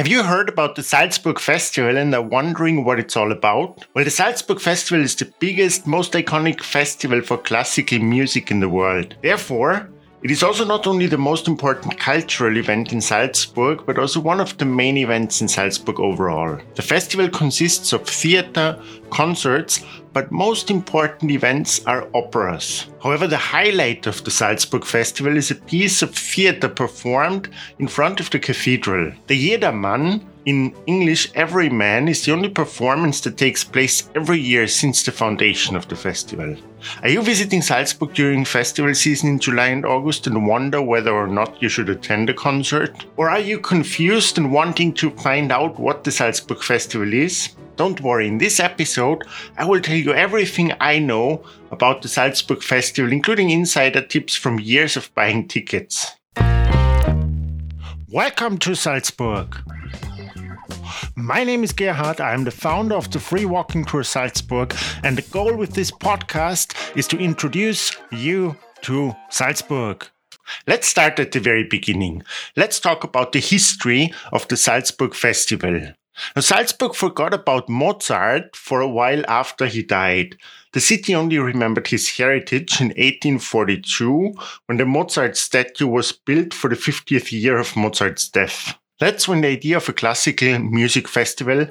Have you heard about the Salzburg Festival and are wondering what it's all about? Well, the Salzburg Festival is the biggest, most iconic festival for classical music in the world. Therefore, it is also not only the most important cultural event in Salzburg, but also one of the main events in Salzburg overall. The festival consists of theater, concerts, but most important events are operas. However, the highlight of the Salzburg Festival is a piece of theater performed in front of the cathedral. The Jedermann, in English, Every Man is the only performance that takes place every year since the foundation of the festival. Are you visiting Salzburg during festival season in July and August and wonder whether or not you should attend a concert? Or are you confused and wanting to find out what the Salzburg Festival is? Don't worry, in this episode, I will tell you everything I know about the Salzburg Festival, including insider tips from years of buying tickets. Welcome to Salzburg! My name is Gerhard. I am the founder of the Free Walking Tour Salzburg, and the goal with this podcast is to introduce you to Salzburg. Let's start at the very beginning. Let's talk about the history of the Salzburg Festival. Now, Salzburg forgot about Mozart for a while after he died. The city only remembered his heritage in 1842 when the Mozart statue was built for the 50th year of Mozart's death. That's when the idea of a classical music festival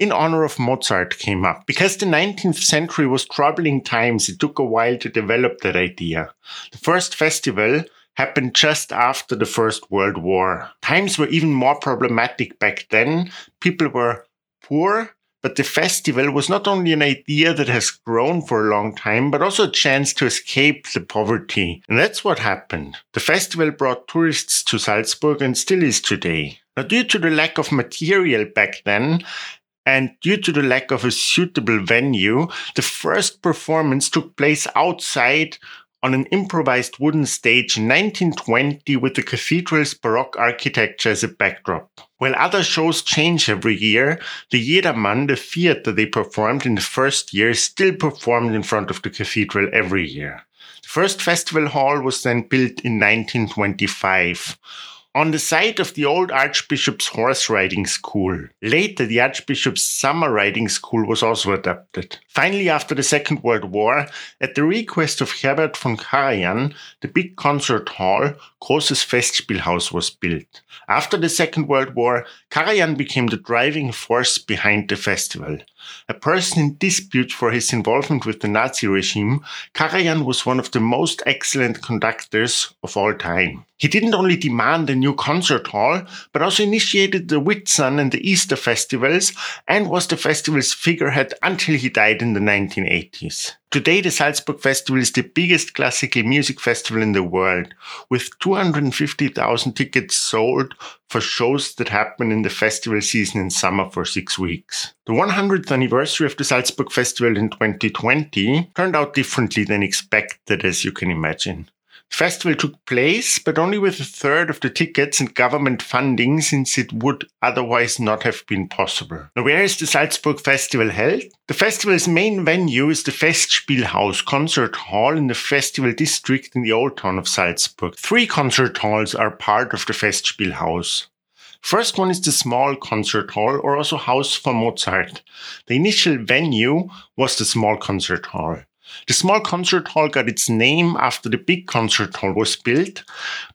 in honor of Mozart came up. Because the 19th century was troubling times, it took a while to develop that idea. The first festival happened just after the First World War. Times were even more problematic back then. People were poor, but the festival was not only an idea that has grown for a long time, but also a chance to escape the poverty. And that's what happened. The festival brought tourists to Salzburg and still is today. Now, due to the lack of material back then, and due to the lack of a suitable venue, the first performance took place outside on an improvised wooden stage in 1920 with the cathedral's Baroque architecture as a backdrop. While other shows change every year, the Jedermann, the theater they performed in the first year, still performed in front of the cathedral every year. The first festival hall was then built in 1925 on the site of the old Archbishop's horse riding school. Later, the Archbishop's summer riding school was also adapted. Finally, after the Second World War, at the request of Herbert von Karajan, the big concert hall, Großes Festspielhaus, was built. After the Second World War, Karajan became the driving force behind the festival. A person in dispute for his involvement with the Nazi regime, Karajan was one of the most excellent conductors of all time. He didn't only demand a new concert hall, but also initiated the Whitsun and the Easter festivals and was the festival's figurehead until he died in the 1980s. Today, the Salzburg Festival is the biggest classical music festival in the world, with 250,000 tickets sold for shows that happen in the festival season in summer for six weeks. The 100th anniversary of the Salzburg Festival in 2020 turned out differently than expected, as you can imagine festival took place, but only with a third of the tickets and government funding, since it would otherwise not have been possible. Now, where is the Salzburg Festival held? The festival's main venue is the Festspielhaus concert hall in the festival district in the old town of Salzburg. Three concert halls are part of the Festspielhaus. First one is the small concert hall or also house for Mozart. The initial venue was the small concert hall. The small concert hall got its name after the big concert hall was built,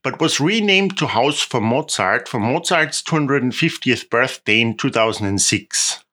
but was renamed to House for Mozart for Mozart's 250th birthday in 2006.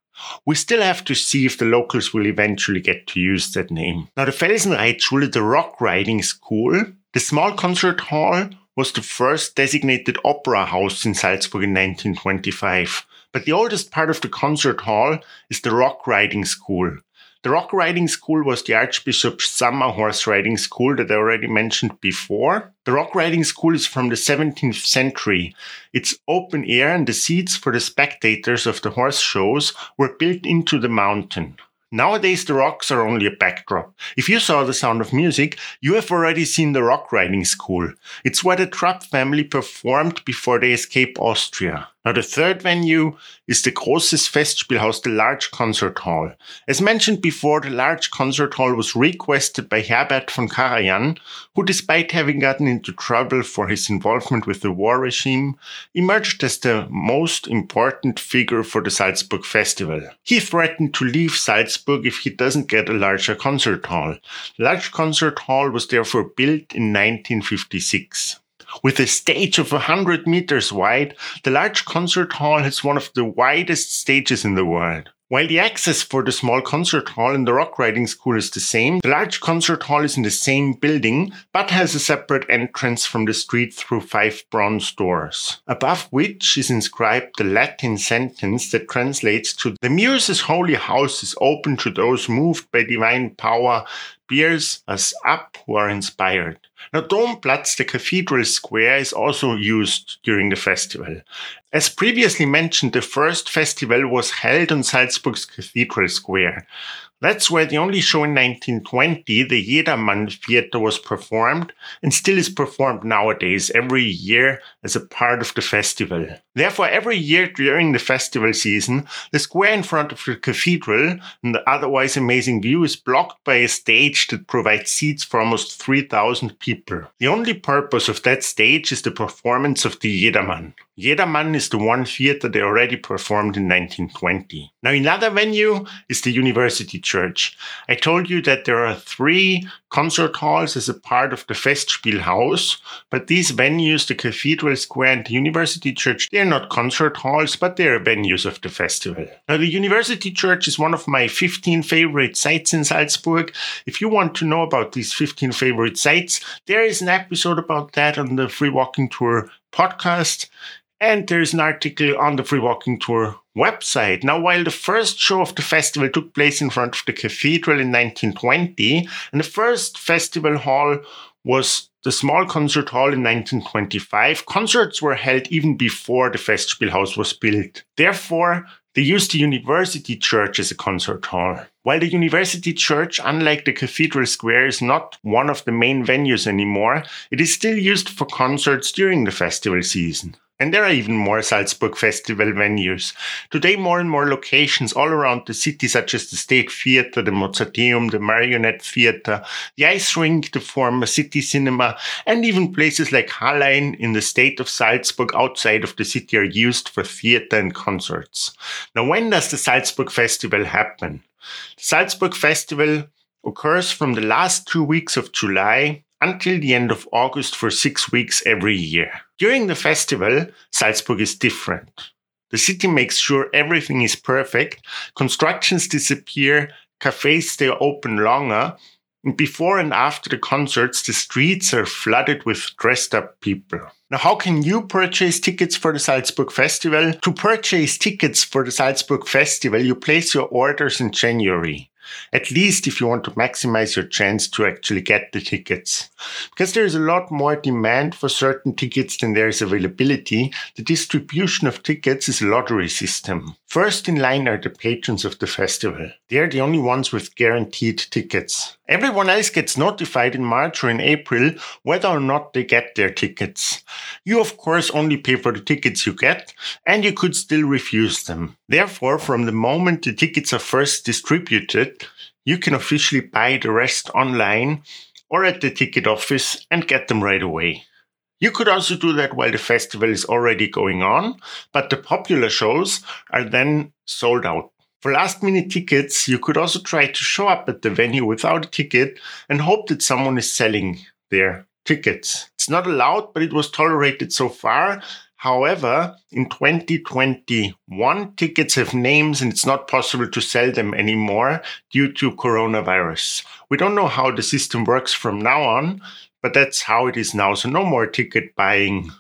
We still have to see if the locals will eventually get to use that name. Now, the Felsenreitschule, the rock riding school, the small concert hall was the first designated opera house in Salzburg in 1925. But the oldest part of the concert hall is the rock riding school. The rock riding school was the Archbishop's summer horse riding school that I already mentioned before. The rock riding school is from the 17th century. It's open air and the seats for the spectators of the horse shows were built into the mountain. Nowadays, the rocks are only a backdrop. If you saw the sound of music, you have already seen the rock riding school. It's where the Trapp family performed before they escaped Austria. Now, the third venue is the Großes Festspielhaus, the large concert hall. As mentioned before, the large concert hall was requested by Herbert von Karajan, who, despite having gotten into trouble for his involvement with the war regime, emerged as the most important figure for the Salzburg Festival. He threatened to leave Salzburg if he doesn't get a larger concert hall. The large concert hall was therefore built in 1956. With a stage of 100 meters wide, the large concert hall has one of the widest stages in the world. While the access for the small concert hall and the rock riding school is the same, the large concert hall is in the same building but has a separate entrance from the street through five bronze doors, above which is inscribed the Latin sentence that translates to The Muse's holy house is open to those moved by divine power, bears us up who are inspired. Now, Domplatz, the cathedral square, is also used during the festival. As previously mentioned, the first festival was held on Salzburg's Cathedral Square. That's where the only show in 1920, the Jedermann Theater, was performed and still is performed nowadays every year as a part of the festival. Therefore, every year during the festival season, the square in front of the cathedral and the otherwise amazing view is blocked by a stage that provides seats for almost 3,000 people. The only purpose of that stage is the performance of the Jedermann. Jedermann is the one theater they already performed in 1920. Now, another venue is the University Church. I told you that there are three concert halls as a part of the Festspielhaus, but these venues, the Cathedral Square and the University Church, they're not concert halls, but they're venues of the festival. Now, the University Church is one of my 15 favorite sites in Salzburg. If you want to know about these 15 favorite sites, there is an episode about that on the Free Walking Tour podcast. And there's an article on the Free Walking Tour website. Now, while the first show of the festival took place in front of the cathedral in 1920, and the first festival hall was the small concert hall in 1925, concerts were held even before the Festspielhaus was built. Therefore, they used the University Church as a concert hall. While the University Church, unlike the Cathedral Square, is not one of the main venues anymore, it is still used for concerts during the festival season. And there are even more Salzburg festival venues. Today, more and more locations all around the city, such as the State Theatre, the Mozarteum, the Marionette Theatre, the Ice Rink, the former City Cinema, and even places like Hallein in the state of Salzburg outside of the city are used for theatre and concerts. Now, when does the Salzburg Festival happen? The Salzburg Festival occurs from the last two weeks of July until the end of August for six weeks every year. During the festival, Salzburg is different. The city makes sure everything is perfect, constructions disappear, cafes stay open longer, and before and after the concerts, the streets are flooded with dressed up people. Now, how can you purchase tickets for the Salzburg Festival? To purchase tickets for the Salzburg Festival, you place your orders in January at least if you want to maximize your chance to actually get the tickets. Because there's a lot more demand for certain tickets than there is availability, the distribution of tickets is a lottery system. First in line are the patrons of the festival. They're the only ones with guaranteed tickets. Everyone else gets notified in March or in April whether or not they get their tickets. You, of course, only pay for the tickets you get, and you could still refuse them. Therefore, from the moment the tickets are first distributed, you can officially buy the rest online or at the ticket office and get them right away. You could also do that while the festival is already going on, but the popular shows are then sold out. For last minute tickets, you could also try to show up at the venue without a ticket and hope that someone is selling their tickets. It's not allowed, but it was tolerated so far. However, in 2021, tickets have names and it's not possible to sell them anymore due to coronavirus. We don't know how the system works from now on, but that's how it is now. So, no more ticket buying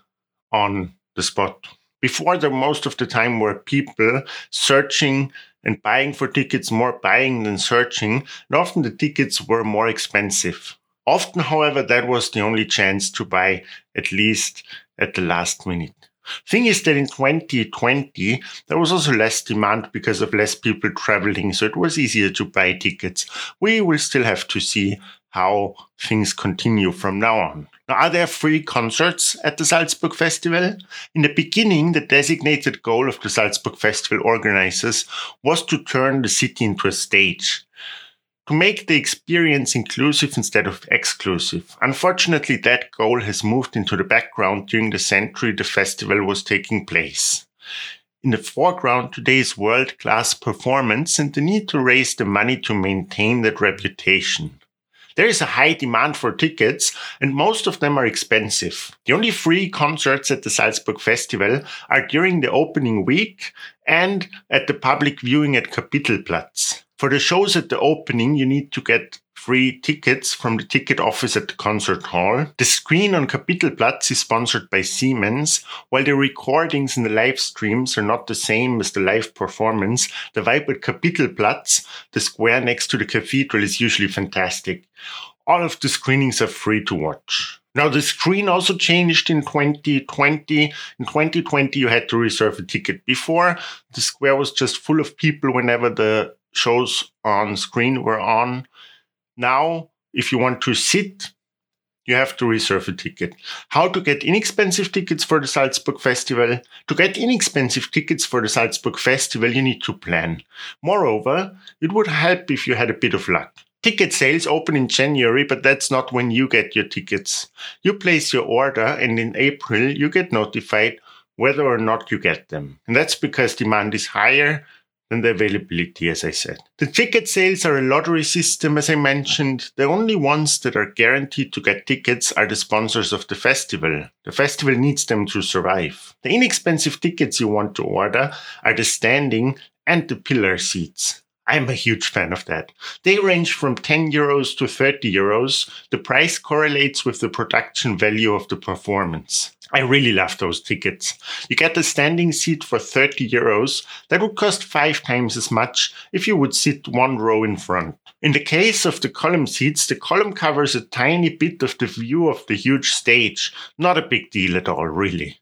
on the spot. Before, there most of the time were people searching and buying for tickets more buying than searching, and often the tickets were more expensive. Often, however, that was the only chance to buy at least at the last minute. Thing is that in 2020, there was also less demand because of less people traveling, so it was easier to buy tickets. We will still have to see how things continue from now on. Now, are there free concerts at the Salzburg Festival? In the beginning, the designated goal of the Salzburg Festival organizers was to turn the city into a stage, to make the experience inclusive instead of exclusive. Unfortunately, that goal has moved into the background during the century the festival was taking place. In the foreground today's world class performance and the need to raise the money to maintain that reputation. There is a high demand for tickets, and most of them are expensive. The only free concerts at the Salzburg Festival are during the opening week and at the public viewing at Kapitelplatz. For the shows at the opening, you need to get free tickets from the ticket office at the concert hall. The screen on Kapitelplatz is sponsored by Siemens. While the recordings and the live streams are not the same as the live performance, the vibe at Kapitelplatz, the square next to the cathedral, is usually fantastic. All of the screenings are free to watch. Now, the screen also changed in 2020. In 2020, you had to reserve a ticket before. The square was just full of people whenever the shows on screen were on. Now, if you want to sit, you have to reserve a ticket. How to get inexpensive tickets for the Salzburg Festival? To get inexpensive tickets for the Salzburg Festival, you need to plan. Moreover, it would help if you had a bit of luck. Ticket sales open in January, but that's not when you get your tickets. You place your order, and in April, you get notified whether or not you get them. And that's because demand is higher than the availability, as I said. The ticket sales are a lottery system, as I mentioned. The only ones that are guaranteed to get tickets are the sponsors of the festival. The festival needs them to survive. The inexpensive tickets you want to order are the standing and the pillar seats. I'm a huge fan of that. They range from 10 euros to 30 euros. The price correlates with the production value of the performance. I really love those tickets. You get a standing seat for 30 euros. That would cost five times as much if you would sit one row in front. In the case of the column seats, the column covers a tiny bit of the view of the huge stage. Not a big deal at all, really.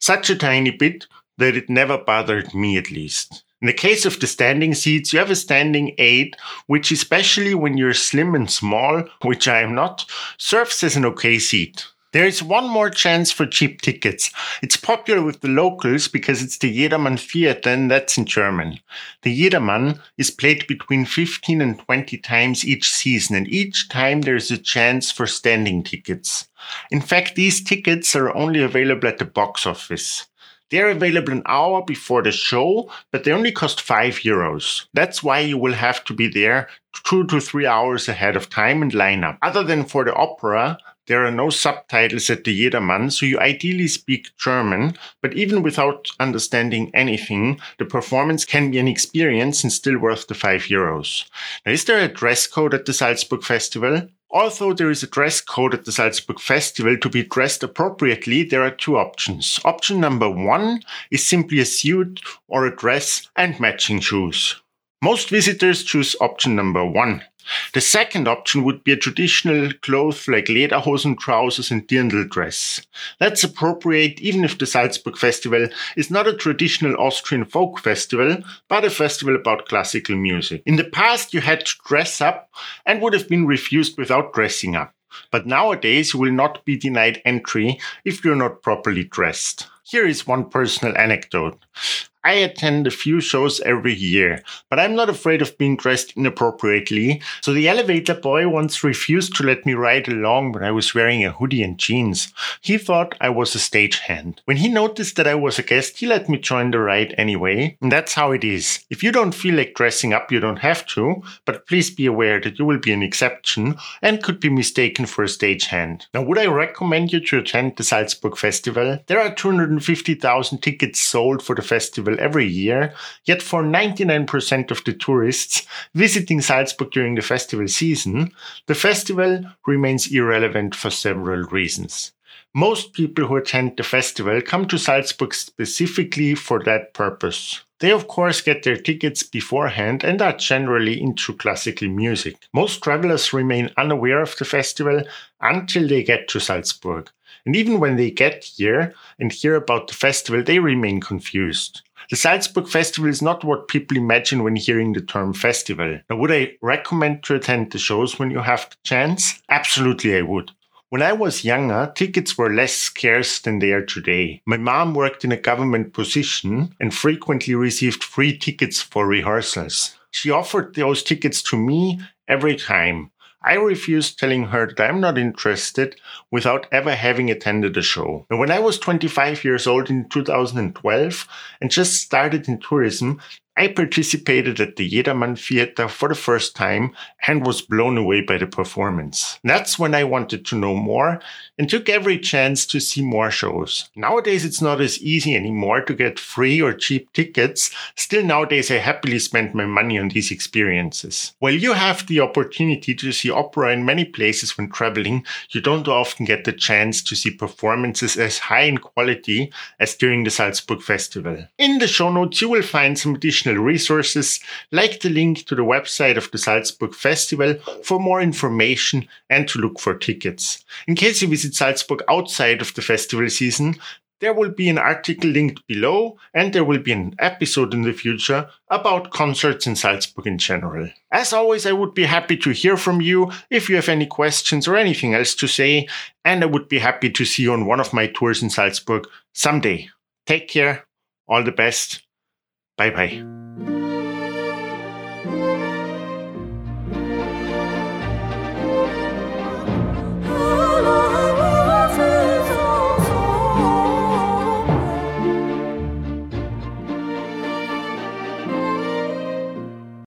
Such a tiny bit that it never bothered me at least. In the case of the standing seats, you have a standing aid, which, especially when you're slim and small, which I am not, serves as an okay seat. There is one more chance for cheap tickets. It's popular with the locals because it's the Jedermann Theater and that's in German. The Jedermann is played between 15 and 20 times each season and each time there's a chance for standing tickets. In fact, these tickets are only available at the box office. They're available an hour before the show, but they only cost 5 euros. That's why you will have to be there two to three hours ahead of time and line up. Other than for the opera, there are no subtitles at the Jedermann, so you ideally speak German, but even without understanding anything, the performance can be an experience and still worth the 5 euros. Now, is there a dress code at the Salzburg Festival? Although there is a dress code at the Salzburg Festival to be dressed appropriately, there are two options. Option number one is simply a suit or a dress and matching shoes. Most visitors choose option number one. The second option would be a traditional cloth like lederhosen, trousers, and dirndl dress. That's appropriate even if the Salzburg Festival is not a traditional Austrian folk festival, but a festival about classical music. In the past, you had to dress up and would have been refused without dressing up. But nowadays, you will not be denied entry if you're not properly dressed. Here is one personal anecdote. I attend a few shows every year, but I'm not afraid of being dressed inappropriately. So the elevator boy once refused to let me ride along when I was wearing a hoodie and jeans. He thought I was a stagehand. When he noticed that I was a guest, he let me join the ride anyway. And that's how it is. If you don't feel like dressing up, you don't have to, but please be aware that you will be an exception and could be mistaken for a stagehand. Now, would I recommend you to attend the Salzburg Festival? There are 250,000 tickets sold for the festival every year, yet for 99% of the tourists visiting Salzburg during the festival season, the festival remains irrelevant for several reasons. Most people who attend the festival come to Salzburg specifically for that purpose. They, of course, get their tickets beforehand and are generally into classical music. Most travelers remain unaware of the festival until they get to Salzburg. And even when they get here and hear about the festival, they remain confused. The Salzburg Festival is not what people imagine when hearing the term festival. Now, would I recommend to attend the shows when you have the chance? Absolutely, I would. When I was younger, tickets were less scarce than they are today. My mom worked in a government position and frequently received free tickets for rehearsals. She offered those tickets to me every time. I refused telling her that I'm not interested without ever having attended a show. And when I was 25 years old in 2012 and just started in tourism, I participated at the Jedermann Theater for the first time and was blown away by the performance. That's when I wanted to know more and took every chance to see more shows. Nowadays, it's not as easy anymore to get free or cheap tickets. Still, nowadays, I happily spend my money on these experiences. While you have the opportunity to see opera in many places when traveling, you don't often get the chance to see performances as high in quality as during the Salzburg Festival. In the show notes, you will find some additional additional resources, like the link to the website of the Salzburg Festival for more information and to look for tickets. In case you visit Salzburg outside of the festival season, there will be an article linked below, and there will be an episode in the future about concerts in Salzburg in general. As always, I would be happy to hear from you if you have any questions or anything else to say, and I would be happy to see you on one of my tours in Salzburg someday. Take care, all the best. Bye bye.